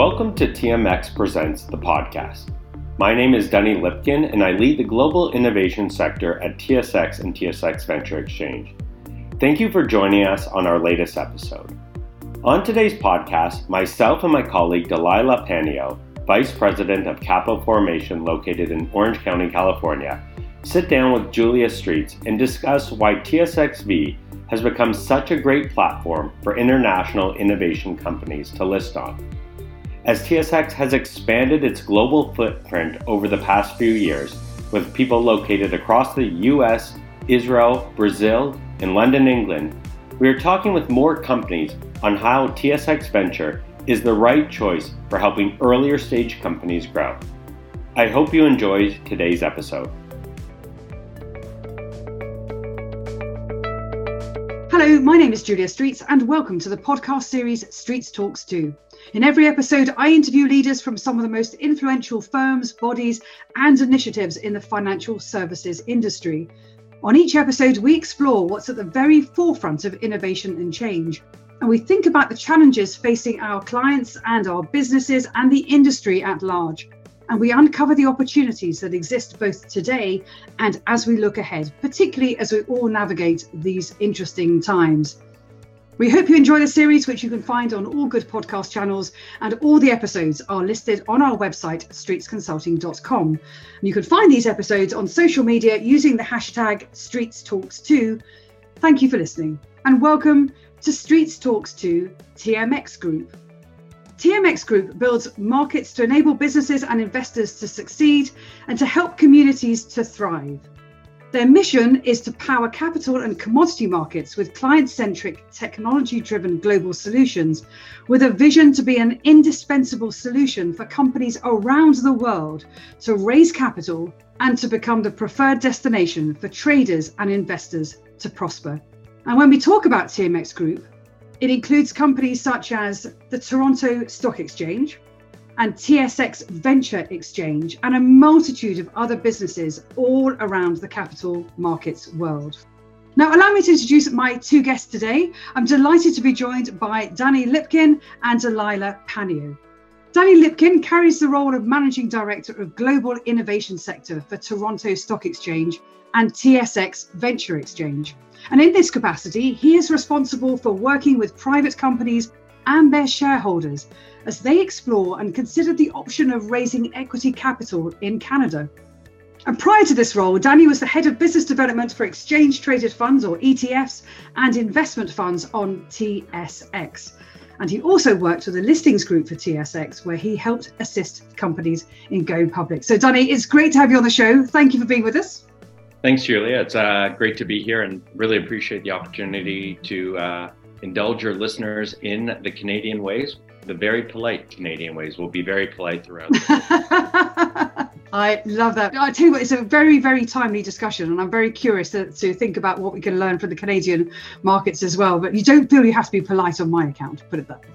Welcome to TMX Presents the podcast. My name is Dani Lipkin, and I lead the global innovation sector at TSX and TSX Venture Exchange. Thank you for joining us on our latest episode. On today's podcast, myself and my colleague Delilah Panio, Vice President of Capital Formation located in Orange County, California, sit down with Julia Streets and discuss why TSXV has become such a great platform for international innovation companies to list on. As TSX has expanded its global footprint over the past few years, with people located across the US, Israel, Brazil, and London, England, we are talking with more companies on how TSX Venture is the right choice for helping earlier stage companies grow. I hope you enjoyed today's episode. Hello, my name is Julia Streets, and welcome to the podcast series Streets TalksTo. In every episode, I interview leaders from some of the most influential firms, bodies, and initiatives in the financial services industry. On each episode, we explore what's at the very forefront of innovation and change. And we think about the challenges facing our clients and our businesses and the industry at large and we uncover the opportunities that exist both today and as we look ahead, particularly as we all navigate these interesting times. We hope you enjoy the series, which you can find on all good podcast channels, and all the episodes are listed on our website, streetsconsulting.com. And you can find these episodes on social media using the hashtag StreetsTalksTo. Thank you for listening, and welcome to Streets TalksTo TMX Group. TMX Group builds markets to enable businesses and investors to succeed and to help communities to thrive. Their mission is to power capital and commodity markets with client centric, technology driven global solutions, with a vision to be an indispensable solution for companies around the world to raise capital and to become the preferred destination for traders and investors to prosper. And when we talk about TMX Group, it includes companies such as the Toronto Stock Exchange and TSX Venture Exchange and a multitude of other businesses all around the capital markets world. Now, allow me to introduce my two guests today. I'm delighted to be joined by Dani Lipkin and Delilah Panio. Dani Lipkin carries the role of Managing Director of Global Innovation Sector for Toronto Stock Exchange and TSX Venture Exchange. And in this capacity, he is responsible for working with private companies and their shareholders as they explore and consider the option of raising equity capital in Canada. And prior to this role, Dani was the head of business development for exchange traded funds or ETFs and investment funds on TSX. And he also worked with the listings group for TSX, where he helped assist companies in going public. So, Dani, it's great to have you on the show. Thank you for being with us. Thanks, Julia. It's uh, great to be here and really appreciate the opportunity to uh, indulge your listeners in the Canadian ways, the very polite Canadian ways. We'll be very polite throughout. I love that. I tell you what, it's a very, very timely discussion, and I'm very curious to, to think about what we can learn from the Canadian markets as well. But you don't feel you have to be polite on my account, put it that way.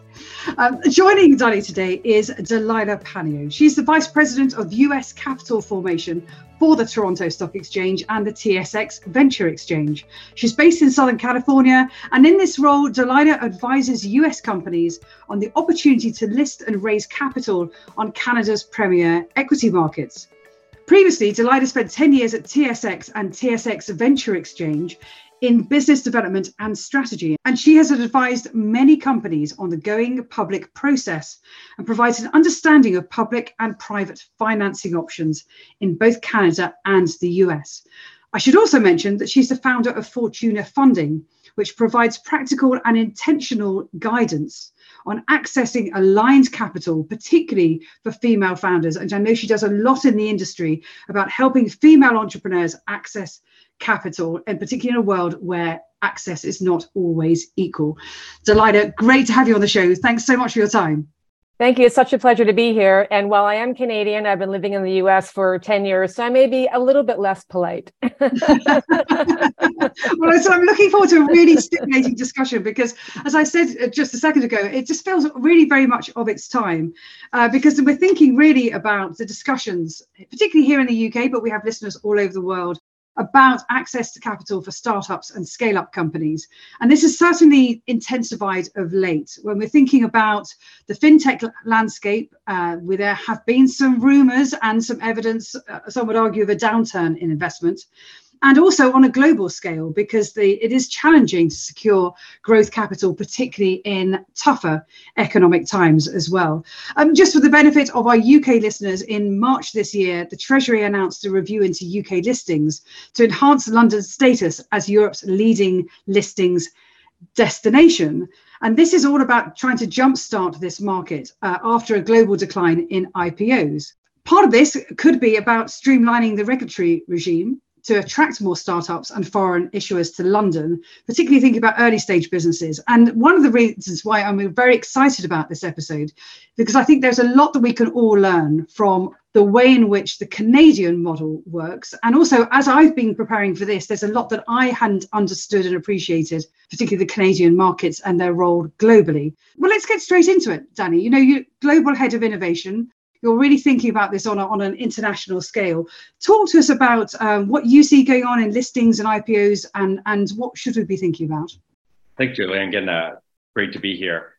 Um, joining Dani today is Delilah Panio. She's the Vice President of US Capital Formation for the Toronto Stock Exchange and the TSX Venture Exchange. She's based in Southern California, and in this role, Delilah advises US companies on the opportunity to list and raise capital on Canada's premier equity markets. Previously, Delilah spent 10 years at TSX and TSX Venture Exchange in business development and strategy. And she has advised many companies on the going public process and provides an understanding of public and private financing options in both Canada and the US. I should also mention that she's the founder of Fortuna Funding, which provides practical and intentional guidance on accessing aligned capital, particularly for female founders. And I know she does a lot in the industry about helping female entrepreneurs access capital, and particularly in a world where access is not always equal. Delilah, great to have you on the show. Thanks so much for your time. Thank you. It's such a pleasure to be here. And while I am Canadian, I've been living in the US for 10 years, so I may be a little bit less polite. well, so I'm looking forward to a really stimulating discussion because, as I said uh, just a second ago, it just feels really very much of its time uh, because we're thinking really about the discussions, particularly here in the UK, but we have listeners all over the world about access to capital for startups and scale up companies. And this has certainly intensified of late. When we're thinking about the fintech landscape, uh, where there have been some rumors and some evidence, uh, some would argue, of a downturn in investment and also on a global scale because the, it is challenging to secure growth capital, particularly in tougher economic times as well. Um, just for the benefit of our UK listeners, in March this year, the Treasury announced a review into UK listings to enhance London's status as Europe's leading listings destination. And this is all about trying to jumpstart this market uh, after a global decline in IPOs. Part of this could be about streamlining the regulatory regime to attract more startups and foreign issuers to London, particularly thinking about early stage businesses. And one of the reasons why I'm very excited about this episode, because I think there's a lot that we can all learn from the way in which the Canadian model works. And also, as I've been preparing for this, there's a lot that I hadn't understood and appreciated, particularly the Canadian markets and their role globally. Well, let's get straight into it, Dani. You know, you global head of innovation you're really thinking about this on, a, on an international scale. Talk to us about um, what you see going on in listings and IPOs and, and what should we be thinking about? Thanks, Julia. Again, uh, great to be here.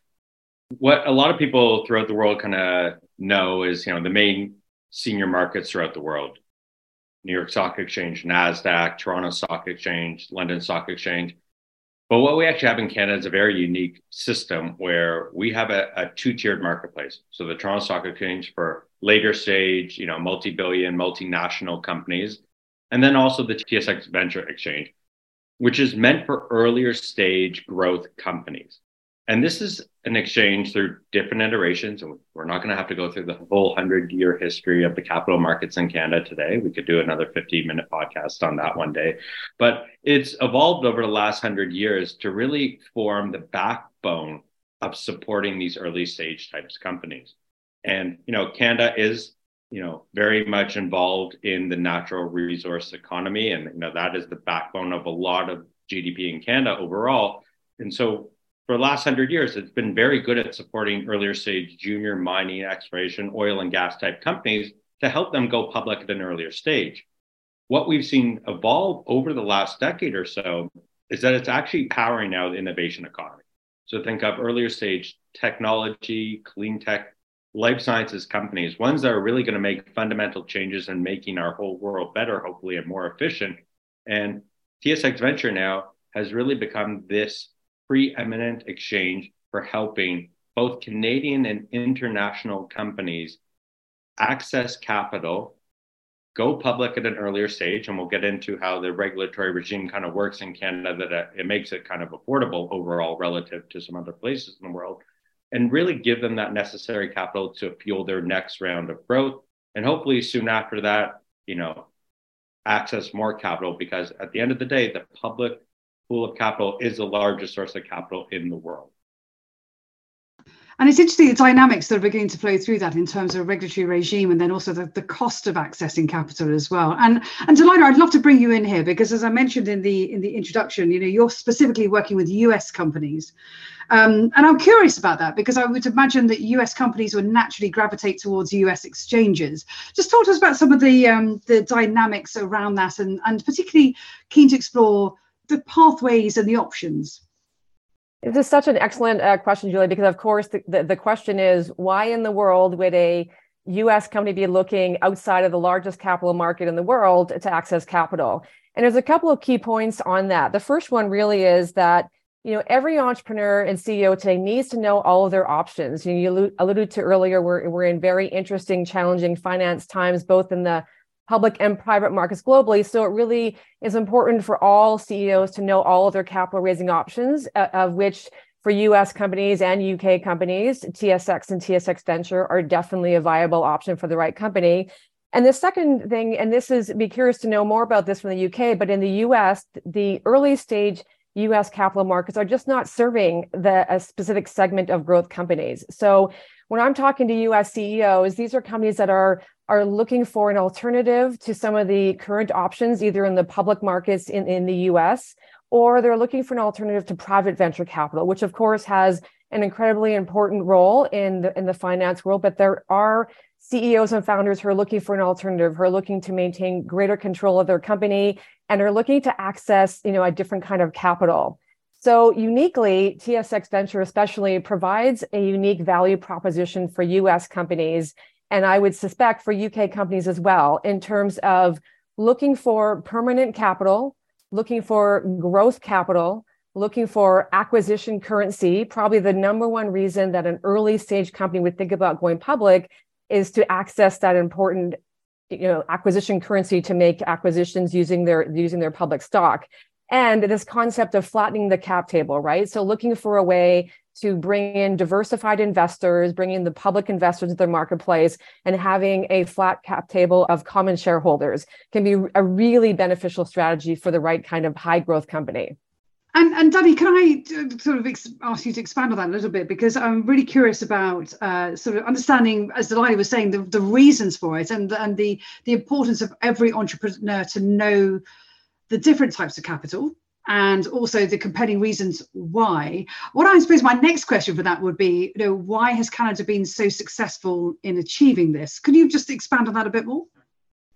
What a lot of people throughout the world kind of know is, you know, the main senior markets throughout the world. New York Stock Exchange, NASDAQ, Toronto Stock Exchange, London Stock Exchange. But what we actually have in Canada is a very unique system where we have a, a two-tiered marketplace. So the Toronto Stock Exchange for later stage, you know, multi-billion, multinational companies, and then also the TSX Venture Exchange, which is meant for earlier stage growth companies. And this is an exchange through different iterations. And we're not going to have to go through the whole 100 year history of the capital markets in Canada today. We could do another 15 minute podcast on that one day. But it's evolved over the last 100 years to really form the backbone of supporting these early stage types of companies. And, you know, Canada is, you know, very much involved in the natural resource economy. And, you know, that is the backbone of a lot of GDP in Canada overall. And so for the last hundred years, it's been very good at supporting earlier stage junior mining, exploration, oil and gas type companies to help them go public at an earlier stage. What we've seen evolve over the last decade or so is that it's actually powering now the innovation economy. So think of earlier stage technology, clean tech, life sciences companies, ones that are really going to make fundamental changes and making our whole world better, hopefully, and more efficient. And TSX Venture now has really become this preeminent exchange for helping both Canadian and international companies access capital, go public at an earlier stage, and we'll get into how the regulatory regime kind of works in Canada that uh, it makes it kind of affordable overall relative to some other places in the world, and really give them that necessary capital to fuel their next round of growth. And hopefully soon after that, you know, access more capital because at the end of the day, the public pool of capital is the largest source of capital in the world. And it's interesting the dynamics that are beginning to flow through that in terms of regulatory regime and then also the, the cost of accessing capital as well. And and Delilah, I'd love to bring you in here because as I mentioned in the in the introduction, you know, you're specifically working with US companies. Um, and I'm curious about that because I would imagine that US companies would naturally gravitate towards US exchanges. Just talk to us about some of the um, the dynamics around that and, and particularly keen to explore the pathways and the options? This is such an excellent uh, question, Julie, because of course the, the, the, question is why in the world would a US company be looking outside of the largest capital market in the world to access capital? And there's a couple of key points on that. The first one really is that you know every entrepreneur and CEO today needs to know all of their options. You, know, you alluded to earlier, we're, we're in very interesting, challenging finance times, both in the public and private markets globally. So it really is important for all CEOs to know all of their capital raising options, uh, of which for US companies and UK companies, TSX and TSX Venture are definitely a viable option for the right company. And the second thing, and this is be curious to know more about this from the UK, but in the US, the early stage US capital markets are just not serving the a specific segment of growth companies. So when I'm talking to US CEOs, these are companies that are are looking for an alternative to some of the current options, either in the public markets in, in the US, or they're looking for an alternative to private venture capital, which of course has an incredibly important role in the in the finance world. But there are CEOs and founders who are looking for an alternative, who are looking to maintain greater control of their company, and are looking to access, you know, a different kind of capital. So uniquely, TSX Venture especially provides a unique value proposition for US companies, and I would suspect for UK companies as well, in terms of looking for permanent capital, looking for growth capital, looking for acquisition currency. Probably the number one reason that an early stage company would think about going public is to access that important you know acquisition currency to make acquisitions using their using their public stock and this concept of flattening the cap table right so looking for a way to bring in diversified investors bringing the public investors to the marketplace and having a flat cap table of common shareholders can be a really beneficial strategy for the right kind of high growth company. And, and Dani, can I uh, sort of ex- ask you to expand on that a little bit? Because I'm really curious about uh, sort of understanding, as Delilah was saying, the, the reasons for it and and the the importance of every entrepreneur to know the different types of capital and also the compelling reasons why. What I suppose my next question for that would be, you know, why has Canada been so successful in achieving this? Could you just expand on that a bit more?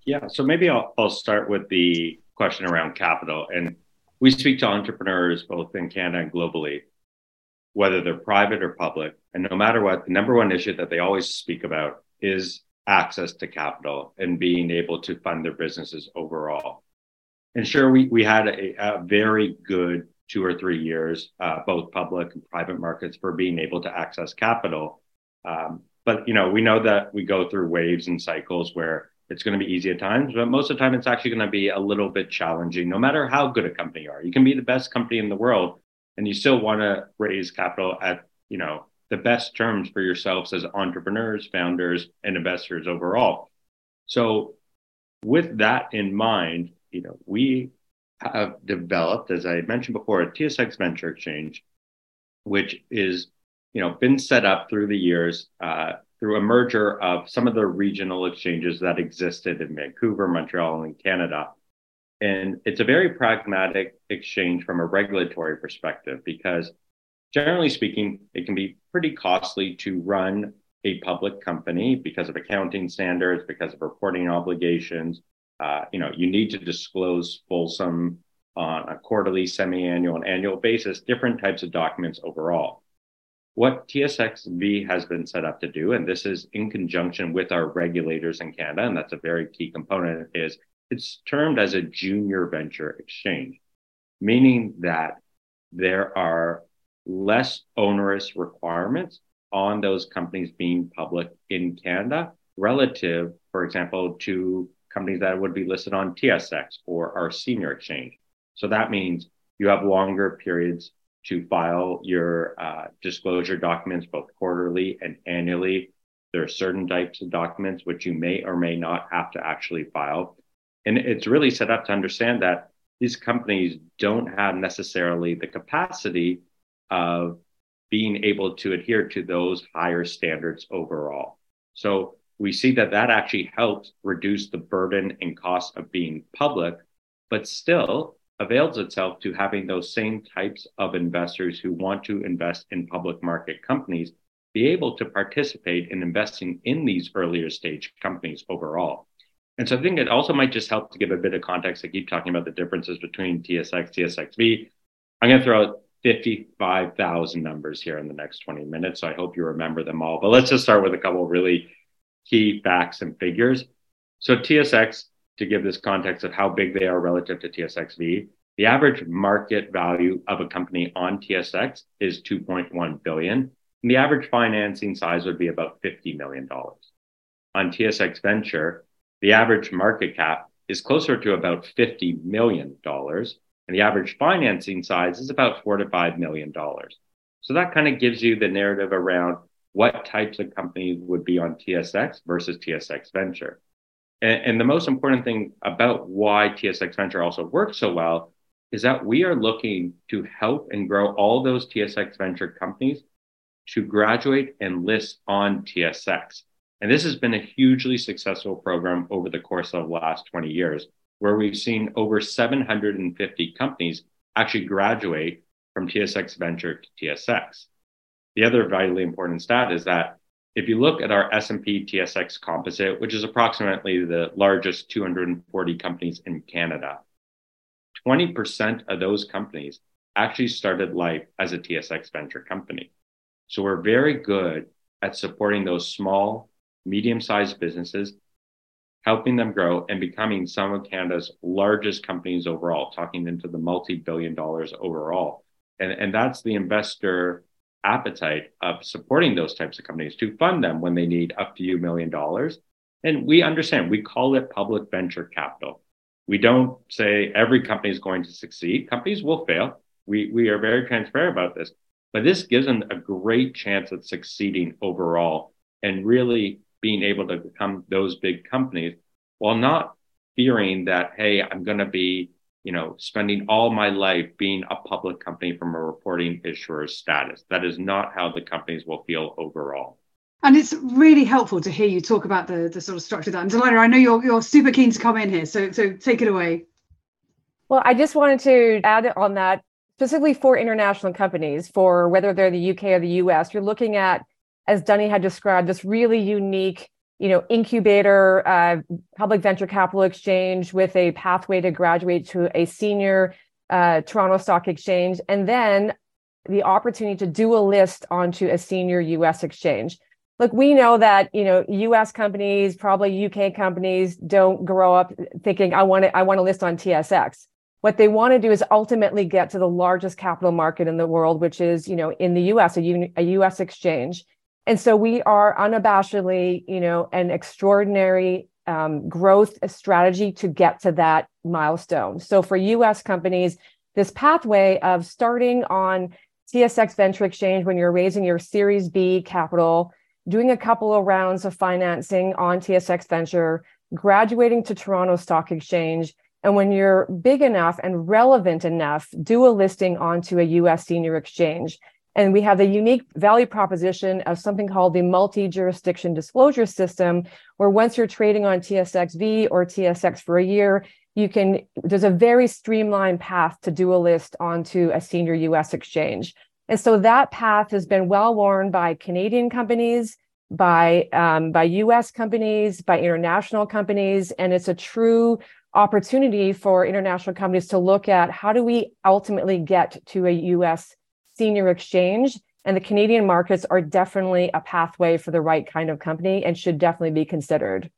Yeah, so maybe I'll, I'll start with the question around capital and we speak to entrepreneurs both in Canada and globally, whether they're private or public. And no matter what, the number one issue that they always speak about is access to capital and being able to fund their businesses overall. And sure, we, we had a, a very good two or three years, uh, both public and private markets, for being able to access capital. Um, but you know, we know that we go through waves and cycles where it's going to be easy at times, but most of the time it's actually going to be a little bit challenging, no matter how good a company you are. You can be the best company in the world and you still want to raise capital at, you know, the best terms for yourselves as entrepreneurs, founders, and investors overall. So with that in mind, you know, we have developed, as I mentioned before, a TSX Venture Exchange, which is, you know, been set up through the years uh, through a merger of some of the regional exchanges that existed in Vancouver, Montreal, and Canada. And it's a very pragmatic exchange from a regulatory perspective because, generally speaking, it can be pretty costly to run a public company because of accounting standards, because of reporting obligations. Uh, you know, you need to disclose fulsome on a quarterly, semi-annual, and annual basis, different types of documents overall. What TSXV has been set up to do, and this is in conjunction with our regulators in Canada, and that's a very key component, is it's termed as a junior venture exchange, meaning that there are less onerous requirements on those companies being public in Canada relative, for example, to companies that would be listed on TSX or our senior exchange. So that means you have longer periods to file your uh, disclosure documents both quarterly and annually. There are certain types of documents which you may or may not have to actually file. And it's really set up to understand that these companies don't have necessarily the capacity of being able to adhere to those higher standards overall. So we see that that actually helps reduce the burden and cost of being public, but still avails itself to having those same types of investors who want to invest in public market companies be able to participate in investing in these earlier stage companies overall. And so I think it also might just help to give a bit of context. I keep talking about the differences between TSX, TSXV. I'm going to throw out 55,000 numbers here in the next 20 minutes. So I hope you remember them all. But let's just start with a couple really key facts and figures. So TSX to give this context of how big they are relative to TSXV, the average market value of a company on TSX is 2.1 billion. And the average financing size would be about $50 million. On TSX Venture, the average market cap is closer to about $50 million. And the average financing size is about four to $5 million. So that kind of gives you the narrative around what types of companies would be on TSX versus TSX Venture. And, and the most important thing about why TSX Venture also works so well is that we are looking to help and grow all those TSX Venture companies to graduate and list on TSX. And this has been a hugely successful program over the course of the last 20 years, where we've seen over 750 companies actually graduate from TSX Venture to TSX. The other vitally important stat is that if you look at our S&P TSX composite, which is approximately the largest 240 companies in Canada, 20% of those companies actually started life as a TSX venture company. So we're very good at supporting those small, medium sized businesses, helping them grow and becoming some of Canada's largest companies overall, talking into the multi billion dollars overall. And, and that's the investor appetite of supporting those types of companies to fund them when they need a few million dollars. And we understand, we call it public venture capital. We don't say every company is going to succeed. Companies will fail. We, we are very transparent about this. But this gives them a great chance at succeeding overall and really being able to become those big companies while not fearing that, hey, I'm going to be, you know, spending all my life being a public company from a reporting issuer status. That is not how the companies will feel overall. And it's really helpful to hear you talk about the, the sort of structure of that. And Delilah, I know you're you're super keen to come in here, so so take it away. Well, I just wanted to add on that specifically for international companies, for whether they're the UK or the US, you're looking at, as Dani had described, this really unique, you know, incubator, uh, public venture capital exchange with a pathway to graduate to a senior uh, Toronto Stock Exchange, and then the opportunity to do a list onto a senior US exchange. Look, we know that you know U.S. companies, probably UK companies, don't grow up thinking I want to I want to list on TSX what they want to do is ultimately get to the largest capital market in the world which is you know in the us a, a us exchange and so we are unabashedly you know an extraordinary um, growth strategy to get to that milestone so for us companies this pathway of starting on tsx venture exchange when you're raising your series b capital doing a couple of rounds of financing on tsx venture graduating to toronto stock exchange and when you're big enough and relevant enough, do a listing onto a US senior exchange. And we have the unique value proposition of something called the multi jurisdiction disclosure system, where once you're trading on TSXV or TSX for a year, you can, there's a very streamlined path to do a list onto a senior US exchange. And so that path has been well worn by Canadian companies, by, um, by US companies, by international companies, and it's a true opportunity for international companies to look at how do we ultimately get to a US senior exchange and the Canadian markets are definitely a pathway for the right kind of company and should definitely be considered.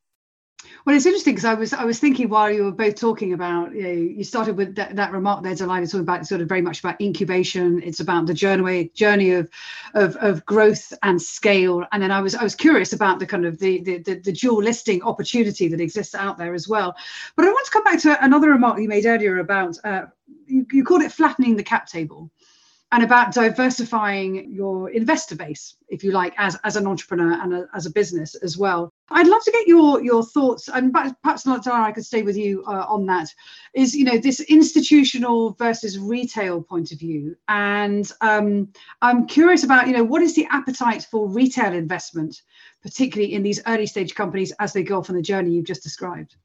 Well, it's interesting because I was I was thinking while you were both talking about you know you started with that, that remark there, Delilah, talking about sort of very much about incubation. It's about the journey journey of, of of growth and scale. And then I was I was curious about the kind of the the, the, the dual listing opportunity that exists out there as well. But I want to come back to another remark you made earlier about uh, you, you called it flattening the cap table and about diversifying your investor base, if you like, as, as an entrepreneur and a, as a business as well. I'd love to get your your thoughts, and perhaps not I could stay with you uh, on that. Is you know this institutional versus retail point of view, and um, I'm curious about you know what is the appetite for retail investment, particularly in these early stage companies as they go off on the journey you've just described.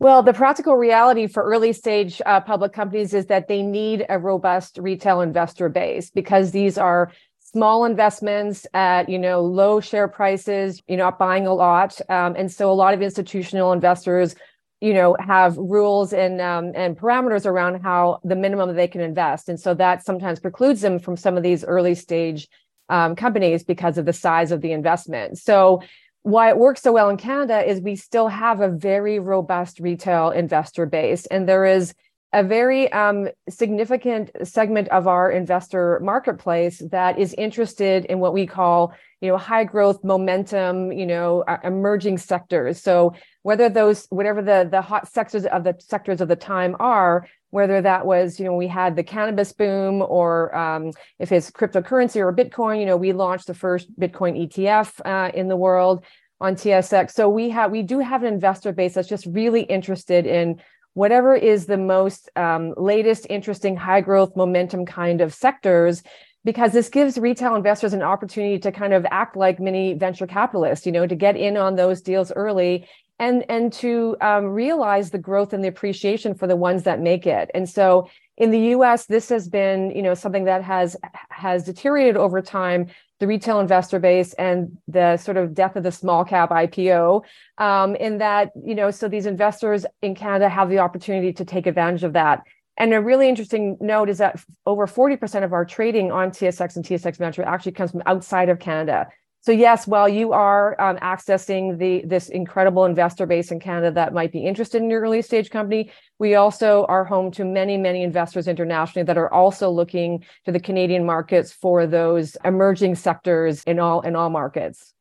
Well, the practical reality for early stage uh, public companies is that they need a robust retail investor base because these are small investments at you know low share prices you're not buying a lot. Um, and so a lot of institutional investors you know have rules and um, and parameters around how the minimum they can invest. And so that sometimes precludes them from some of these early stage um, companies because of the size of the investment. So why it works so well in Canada is we still have a very robust retail investor base, and there is a very um, significant segment of our investor marketplace that is interested in what we call, you know, high growth momentum, you know, emerging sectors. So whether those, whatever the the hot sectors of the sectors of the time are, whether that was, you know, we had the cannabis boom or um, if it's cryptocurrency or Bitcoin, you know, we launched the first Bitcoin ETF uh, in the world on TSX. So we have, we do have an investor base that's just really interested in whatever is the most um, latest, interesting, high growth momentum kind of sectors because this gives retail investors an opportunity to kind of act like mini venture capitalists you know to get in on those deals early and and to um, realize the growth and the appreciation for the ones that make it and so In the U.S., this has been, you know, something that has has deteriorated over time. The retail investor base and the sort of death of the small cap IPO, um, in that, you know, so these investors in Canada have the opportunity to take advantage of that. And a really interesting note is that over 40% of our trading on TSX and TSX Venture actually comes from outside of Canada. So yes, while you are um, accessing the this incredible investor base in Canada that might be interested in your early stage company, we also are home to many many investors internationally that are also looking to the Canadian markets for those emerging sectors in all in all markets.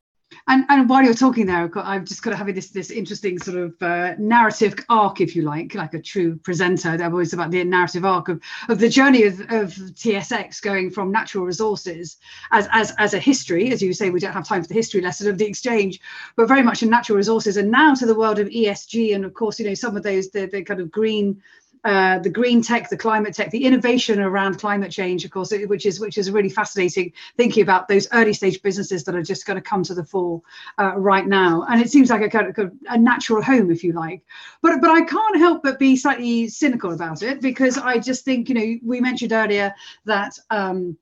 And, and while you're talking there, I've just got to have this this interesting sort of uh, narrative arc, if you like, like a true presenter. That was about the narrative arc of, of the journey of, of TSX going from natural resources as, as as a history, as you say, we don't have time for the history lesson of the exchange, but very much in natural resources, and now to the world of ESG, and of course, you know, some of those the, the kind of green uh, the green tech, the climate tech, the innovation around climate change, of course, which is which is really fascinating. Thinking about those early stage businesses that are just going to come to the fore uh, right now, and it seems like a kind of a natural home, if you like. But but I can't help but be slightly cynical about it because I just think you know we mentioned earlier that. Um,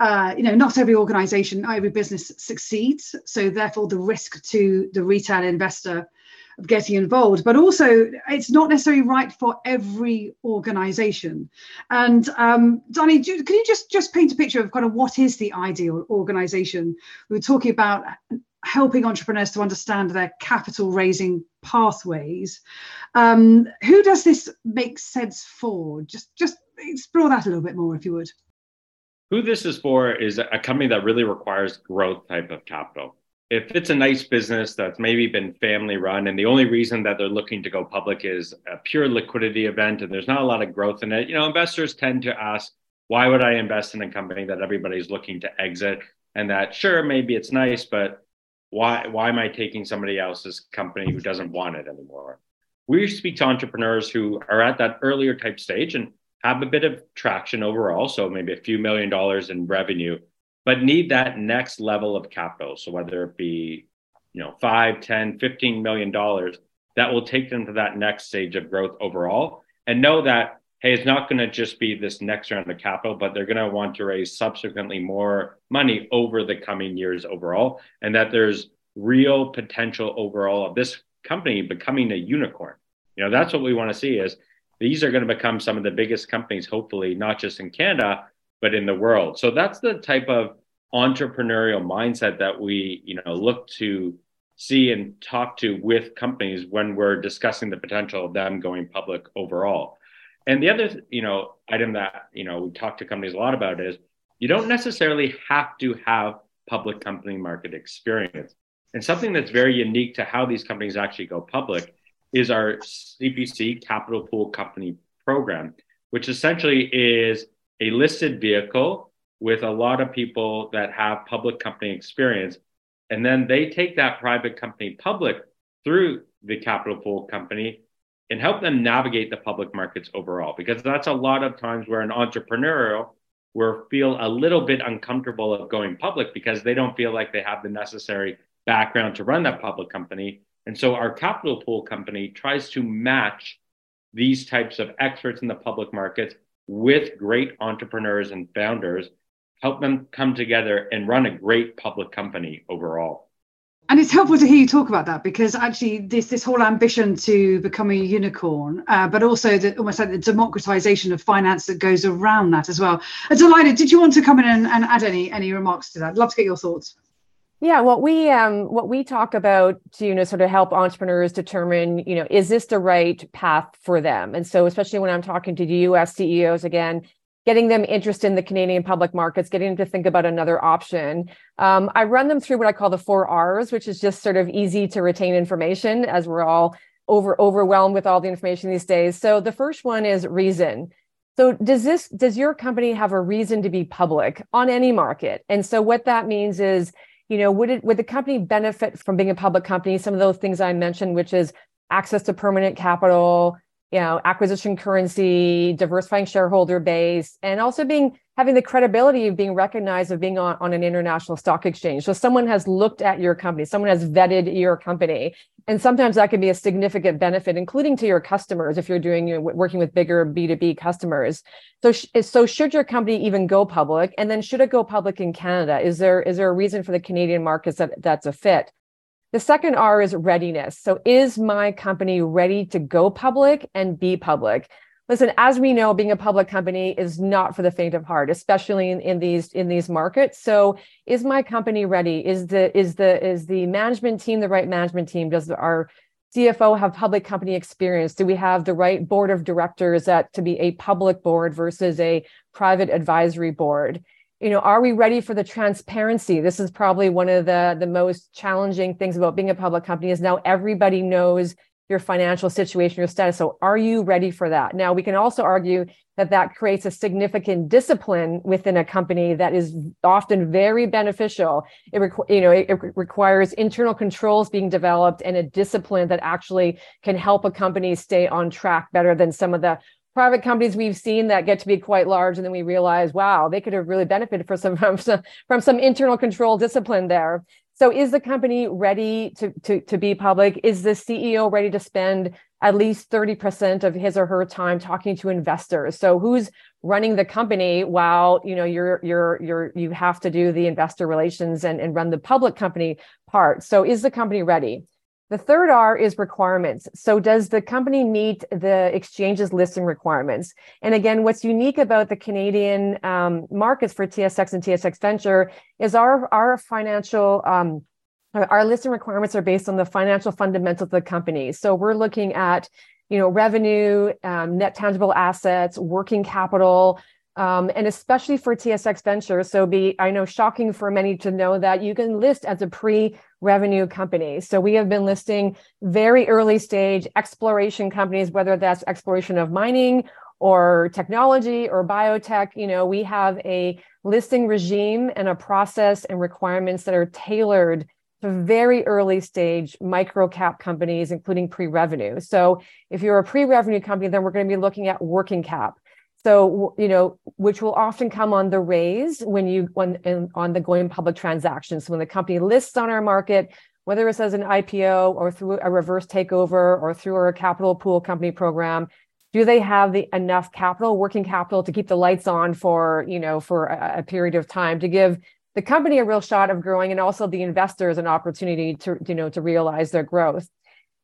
uh, you know, not every organization, not every business succeeds. So therefore, the risk to the retail investor of getting involved, but also it's not necessarily right for every organization. And um, Dani, can you just, just paint a picture of kind of what is the ideal organization? We were talking about helping entrepreneurs to understand their capital raising pathways. Um, who does this make sense for? Just, just explore that a little bit more, if you would. Who this is for is a company that really requires growth type of capital if it's a nice business that's maybe been family run and the only reason that they're looking to go public is a pure liquidity event and there's not a lot of growth in it, you know, investors tend to ask, why would I invest in a company that everybody's looking to exit? And that sure, maybe it's nice, but why why am I taking somebody else's company who doesn't want it anymore? We speak to entrepreneurs who are at that earlier type stage and have a bit of traction overall, so maybe a few million dollars in revenue but need that next level of capital. So whether it be, you know, five, 10, 15 million dollars, that will take them to that next stage of growth overall. And know that, hey, it's not going to just be this next round of capital, but they're going to want to raise subsequently more money over the coming years overall. And that there's real potential overall of this company becoming a unicorn. You know, that's what we want to see is these are going to become some of the biggest companies, hopefully, not just in Canada, but in the world. So that's the type of entrepreneurial mindset that we, you know, look to see and talk to with companies when we're discussing the potential of them going public overall. And the other, you know, item that, you know, we talk to companies a lot about is you don't necessarily have to have public company market experience. And something that's very unique to how these companies actually go public is our CPC Capital Pool Company program, which essentially is a listed vehicle with a lot of people that have public company experience. And then they take that private company public through the capital pool company and help them navigate the public markets overall. Because that's a lot of times where an entrepreneurial will feel a little bit uncomfortable of going public because they don't feel like they have the necessary background to run that public company. And so our capital pool company tries to match these types of experts in the public markets with great entrepreneurs and founders, help them come together and run a great public company overall. And it's helpful to hear you talk about that because actually this this whole ambition to become a unicorn, uh, but also the, almost like the democratization of finance that goes around that as well. Delilah. Did you want to come in and, and add any any remarks to that? I'd love to get your thoughts. Yeah, what we um, what we talk about to you know sort of help entrepreneurs determine you know is this the right path for them, and so especially when I'm talking to the U.S. CEOs again, getting them interested in the Canadian public markets, getting them to think about another option. Um, I run them through what I call the four R's, which is just sort of easy to retain information as we're all over overwhelmed with all the information these days. So the first one is reason. So does this does your company have a reason to be public on any market? And so what that means is you know, would it would the company benefit from being a public company? Some of those things I mentioned, which is access to permanent capital, you know, acquisition currency, diversifying shareholder base, and also being having the credibility of being recognized of being on, on an international stock exchange. So someone has looked at your company, someone has vetted your company. And sometimes that can be a significant benefit, including to your customers if you're doing you working with bigger B2B customers. So, sh- so should your company even go public? And then should it go public in Canada? Is there is there a reason for the Canadian markets that that's a fit? The second R is readiness. So, is my company ready to go public and be public? Listen, as we know, being a public company is not for the faint of heart, especially in, in these in these markets. So, is my company ready? Is the is the is the management team the right management team? Does our CFO have public company experience? Do we have the right board of directors that to be a public board versus a private advisory board? You know are we ready for the transparency? This is probably one of the the most challenging things about being a public company is now everybody knows your financial situation your status. So are you ready for that? Now we can also argue that that creates a significant discipline within a company that is often very beneficial. It requ- you know it, it requires internal controls being developed and a discipline that actually can help a company stay on track better than some of the private companies we've seen that get to be quite large and then we realize wow they could have really benefited from some from some, from some internal control discipline there. So is the company ready to, to, to be public? Is the ceo ready to spend at least 30% of his or her time talking to investors? So who's running the company while you know you're you're you're you have to do the investor relations and, and run the public company part? So is the company ready the third R is requirements. So, does the company meet the exchange's listing requirements? And again, what's unique about the Canadian um, markets for TSX and TSX Venture is our our financial um, our listing requirements are based on the financial fundamentals of the company. So, we're looking at you know revenue, um, net tangible assets, working capital, um, and especially for TSX Venture. So be I know shocking for many to know that you can list as a pre-revenue company. So we have been listing very early stage exploration companies, whether that's exploration of mining or technology or biotech. You know, we have a listing regime and a process and requirements that are tailored to very early stage micro cap companies, including pre-revenue. So if you're a pre-revenue company, then we're going to be looking at working cap so, you know, which will often come on the raise when you when in, on the going public transactions. So when the company lists on our market, whether it's as an IPO or through a reverse takeover or through our capital pool company program, do they have the enough capital, working capital, to keep the lights on for you know for a, a period of time to give the company a real shot of growing and also the investors an opportunity to you know to realize their growth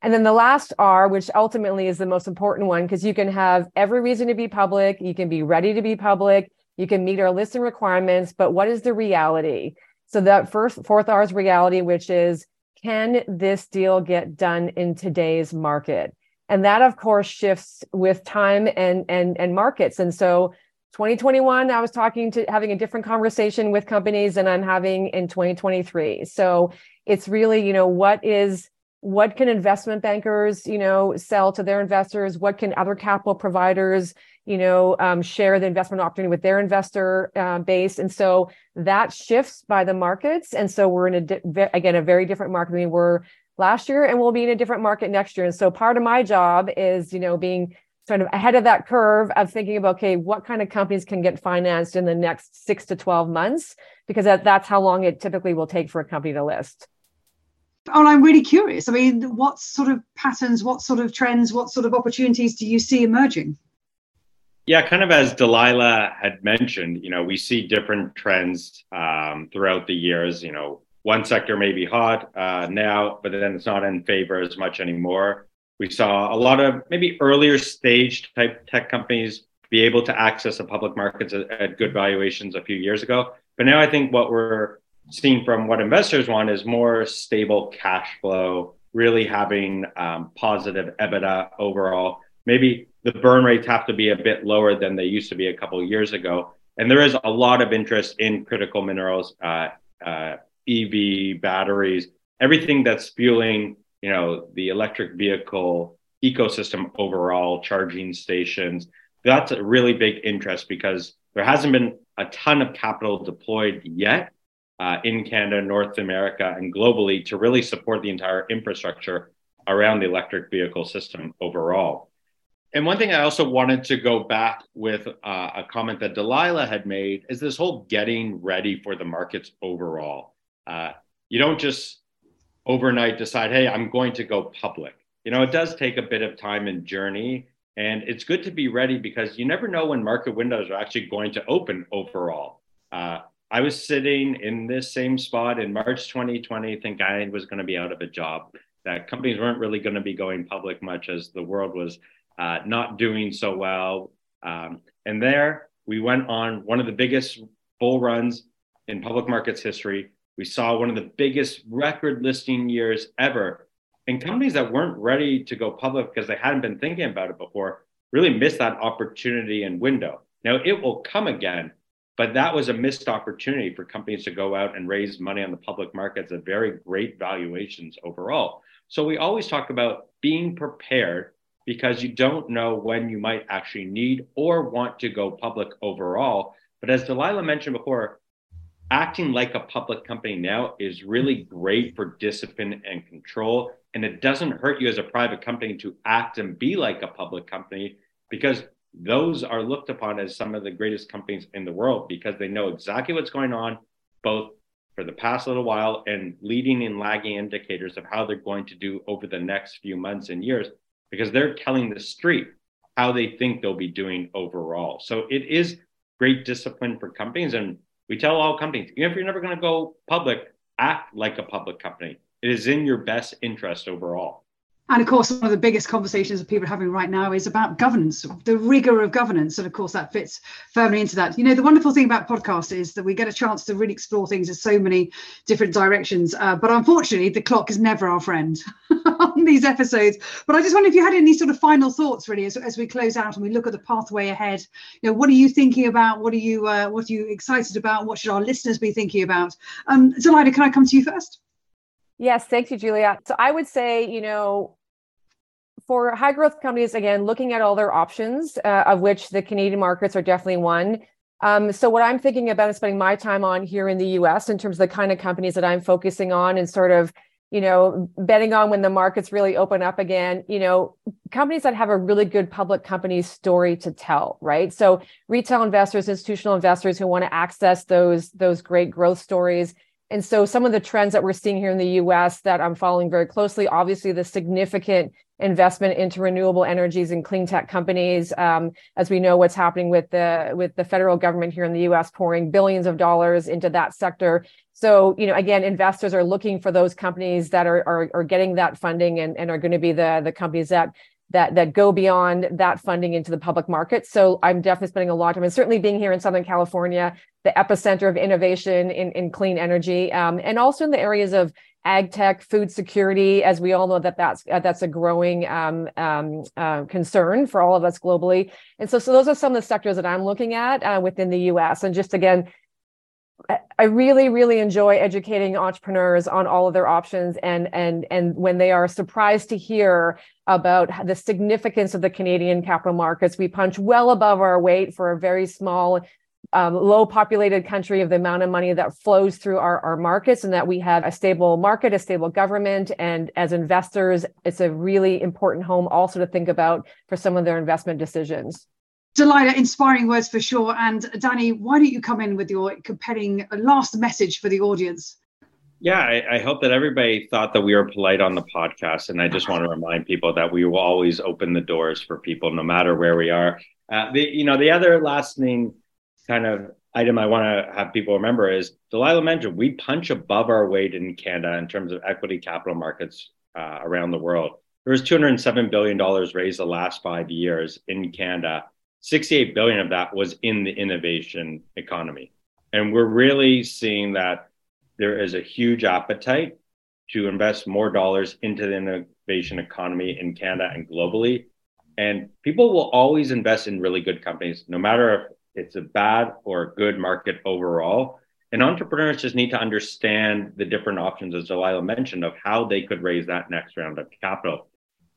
and then the last R, which ultimately is the most important one, because you can have every reason to be public, you can be ready to be public, you can meet our listing requirements, but what is the reality? So that first fourth R is reality, which is can this deal get done in today's market? And that of course shifts with time and and and markets. And so 2021, I was talking to having a different conversation with companies than I'm having in 2023. So it's really, you know, what is what can investment bankers you know sell to their investors? What can other capital providers you know um, share the investment opportunity with their investor uh, base? And so that shifts by the markets. And so we're in a di- again a very different market than we were last year and we'll be in a different market next year. And so part of my job is you know being sort of ahead of that curve of thinking about okay what kind of companies can get financed in the next six to 12 months? Because that, that's how long it typically will take for a company to list Oh, I'm really curious. I mean, what sort of patterns, what sort of trends, what sort of opportunities do you see emerging? Yeah, kind of as Delilah had mentioned, you know, we see different trends um, throughout the years. You know, one sector may be hot uh, now, but then it's not in favor as much anymore. We saw a lot of maybe earlier stage type tech companies be able to access the public markets at, at good valuations a few years ago. But now I think what we're seen from what investors want is more stable cash flow, really having um, positive EBITDA overall. Maybe the burn rates have to be a bit lower than they used to be a couple years ago. And there is a lot of interest in critical minerals, uh, uh, EV batteries, everything that's fueling, you know, the electric vehicle ecosystem overall, charging stations. That's a really big interest because there hasn't been a ton of capital deployed yet uh, in Canada, North America, and globally to really support the entire infrastructure around the electric vehicle system overall. And one thing I also wanted to go back with uh, a comment that Delilah had made is this whole getting ready for the markets overall. Uh, you don't just overnight decide, hey, I'm going to go public. You know, it does take a bit of time and journey. And it's good to be ready because you never know when market windows are actually going to open overall. Uh, I was sitting in this same spot in March 2020, think I was going to be out of a job, that companies weren't really going to be going public much as the world was uh, not doing so well. Um, and there we went on one of the biggest bull runs in public markets history. We saw one of the biggest record listing years ever. And companies that weren't ready to go public because they hadn't been thinking about it before really missed that opportunity and window. Now it will come again, but that was a missed opportunity for companies to go out and raise money on the public markets at very great valuations overall. So we always talk about being prepared because you don't know when you might actually need or want to go public overall. But as Delilah mentioned before, acting like a public company now is really great for discipline and control. And it doesn't hurt you as a private company to act and be like a public company because those are looked upon as some of the greatest companies in the world because they know exactly what's going on, both for the past little while and leading and lagging indicators of how they're going to do over the next few months and years because they're telling the street how they think they'll be doing overall. So it is great discipline for companies. And we tell all companies, even if you're never going to go public, act like a public company. It is in your best interest overall. And of course, one of the biggest conversations that people are having right now is about governance, the rigor of governance. And of course, that fits firmly into that. You know, the wonderful thing about podcasts is that we get a chance to really explore things in so many different directions. Uh, but unfortunately, the clock is never our friend on these episodes. But I just wonder if you had any sort of final thoughts, really, as, as we close out and we look at the pathway ahead. You know, what are you thinking about? What are you uh, what are you excited about? What should our listeners be thinking about? Um, Delilah, can I come to you first? Yes, thank you, Julia. So I would say, you know, for high growth companies, again, looking at all their options, uh, of which the Canadian markets are definitely one. Um, so what I'm thinking about and spending my time on here in the U.S. in terms of the kind of companies that I'm focusing on and sort of, you know, betting on when the markets really open up again. You know, companies that have a really good public company story to tell, right? So retail investors, institutional investors who want to access those those great growth stories and so some of the trends that we're seeing here in the US that I'm following very closely, obviously the significant investment into renewable energies and clean tech companies. Um, as we know what's happening with the with the federal government here in the US pouring billions of dollars into that sector. So, you know, again, investors are looking for those companies that are are, are getting that funding and, and are going to be the the companies that that that go beyond that funding into the public market. So I'm definitely spending a lot of time, and certainly being here in Southern California, the epicenter of innovation in, in clean energy, um, and also in the areas of ag tech, food security, as we all know that that's uh, that's a growing um, um, uh, concern for all of us globally. And so, so those are some of the sectors that I'm looking at uh, within the U.S. And just again, I really, really enjoy educating entrepreneurs on all of their options and and and when they are surprised to hear about the significance of the Canadian capital markets, we punch well above our weight for a very small, um, low populated country of the amount of money that flows through our, our markets and that we have a stable market, a stable government. And as investors, it's a really important home also to think about for some of their investment decisions. Delilah, inspiring words for sure. And Dani, why don't you come in with your compelling last message for the audience? Yeah, I, I, hope that everybody thought that we were polite on the podcast. And I just want to remind people that we will always open the doors for people no matter where we are. Uh, the, you know, the other lasting kind of item I want to have people remember is Delilah mentioned we punch above our weight in Canada in terms of equity capital markets uh, around the world. There was $207 billion raised the last five years in Canada 68 billion of that was in the innovation economy. And we're really seeing that there is a huge appetite to invest more dollars into the innovation economy in Canada and globally. And people will always invest in really good companies, no matter if it's a bad or a good market overall. And entrepreneurs just need to understand the different options, as Delilah mentioned, of how they could raise that next round of capital.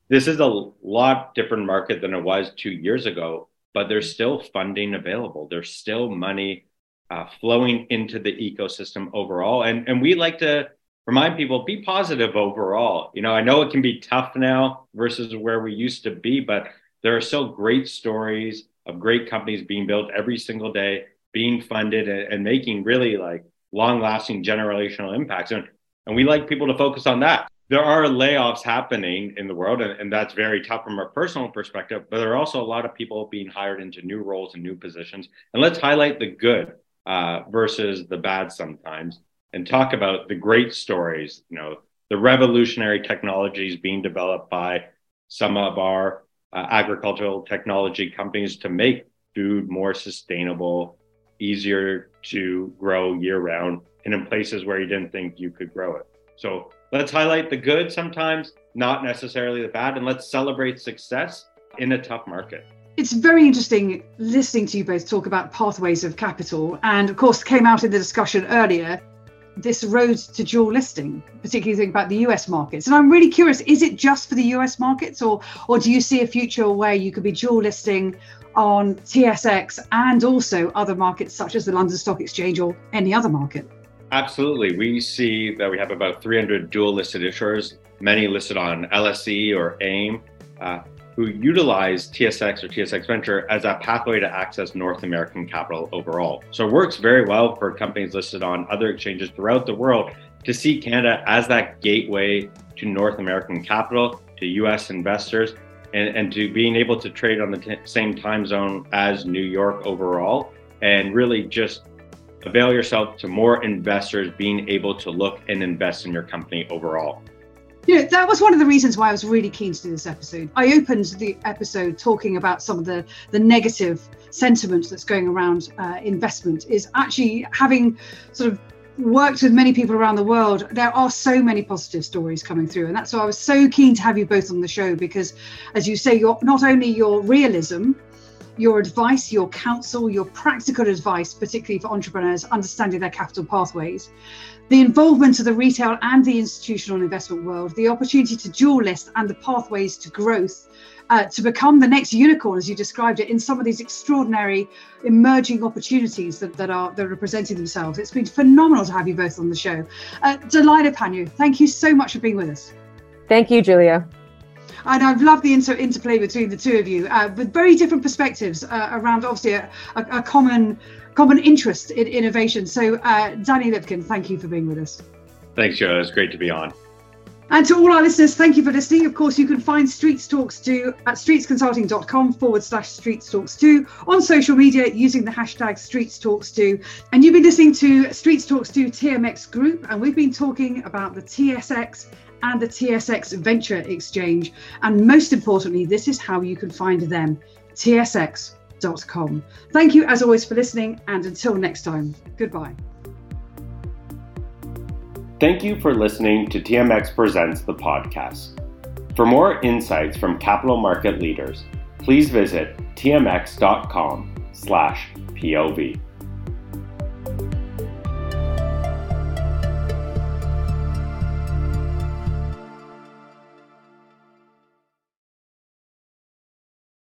This is a lot different market than it was two years ago but there's still funding available. There's still money uh, flowing into the ecosystem overall. And, and we like to remind people be positive overall. You know, I know it can be tough now versus where we used to be, but there are still great stories of great companies being built every single day, being funded and, and making really like long lasting generational impacts. And, and we like people to focus on that. There are layoffs happening in the world, and, and that's very tough from a personal perspective, but there are also a lot of people being hired into new roles and new positions. And let's highlight the good uh, versus the bad sometimes and talk about the great stories, you know, the revolutionary technologies being developed by some of our uh, agricultural technology companies to make food more sustainable, easier to grow year round, and in places where you didn't think you could grow it. So let's highlight the good sometimes, not necessarily the bad, and let's celebrate success in a tough market. It's very interesting listening to you both talk about pathways of capital. And of course, came out in the discussion earlier this road to dual listing, particularly think about the US markets. And I'm really curious, is it just for the US markets or or do you see a future where you could be dual listing on TSX and also other markets such as the London Stock Exchange or any other market? Absolutely. We see that we have about 300 dual listed issuers, many listed on LSE or AIM. Uh, who utilize TSX or TSX Venture as a pathway to access North American capital overall. So it works very well for companies listed on other exchanges throughout the world to see Canada as that gateway to North American capital, to US investors, and, and to being able to trade on the t- same time zone as New York overall, and really just avail yourself to more investors being able to look and invest in your company overall. You know, that was one of the reasons why I was really keen to do this episode. I opened the episode talking about some of the, the negative sentiment that's going around uh, investment, is actually having sort of worked with many people around the world, there are so many positive stories coming through. And that's why I was so keen to have you both on the show because, as you say, you're not only your realism, your advice, your counsel, your practical advice, particularly for entrepreneurs understanding their capital pathways, the involvement of the retail and the institutional investment world, the opportunity to dual list and the pathways to growth uh, to become the next unicorn, as you described it, in some of these extraordinary emerging opportunities that, that are that are presenting themselves. It's been phenomenal to have you both on the show. Uh, Delilah Panio, thank you so much for being with us. Thank you, Julia. And I've loved the inter- interplay between the two of you, uh, with very different perspectives uh, around obviously a, a, a common common interest in innovation. So, uh, Dani Lipkin, thank you for being with us. Thanks, Joe. It's great to be on. And to all our listeners, thank you for listening. Of course, you can find Streets TalksTo at streetsconsulting.com forward slash Streets TalksTo on social media using the hashtag Streets TalksTo. And you've been listening to Streets TalksTo TMX Group, and we've been talking about the TSX and the TSX Venture Exchange. And most importantly, this is how you can find them tsx.com. Thank you, as always, for listening, and until next time, goodbye. Thank you for listening to TMX Presents the podcast. For more insights from capital market leaders, please visit tmx.com/pov.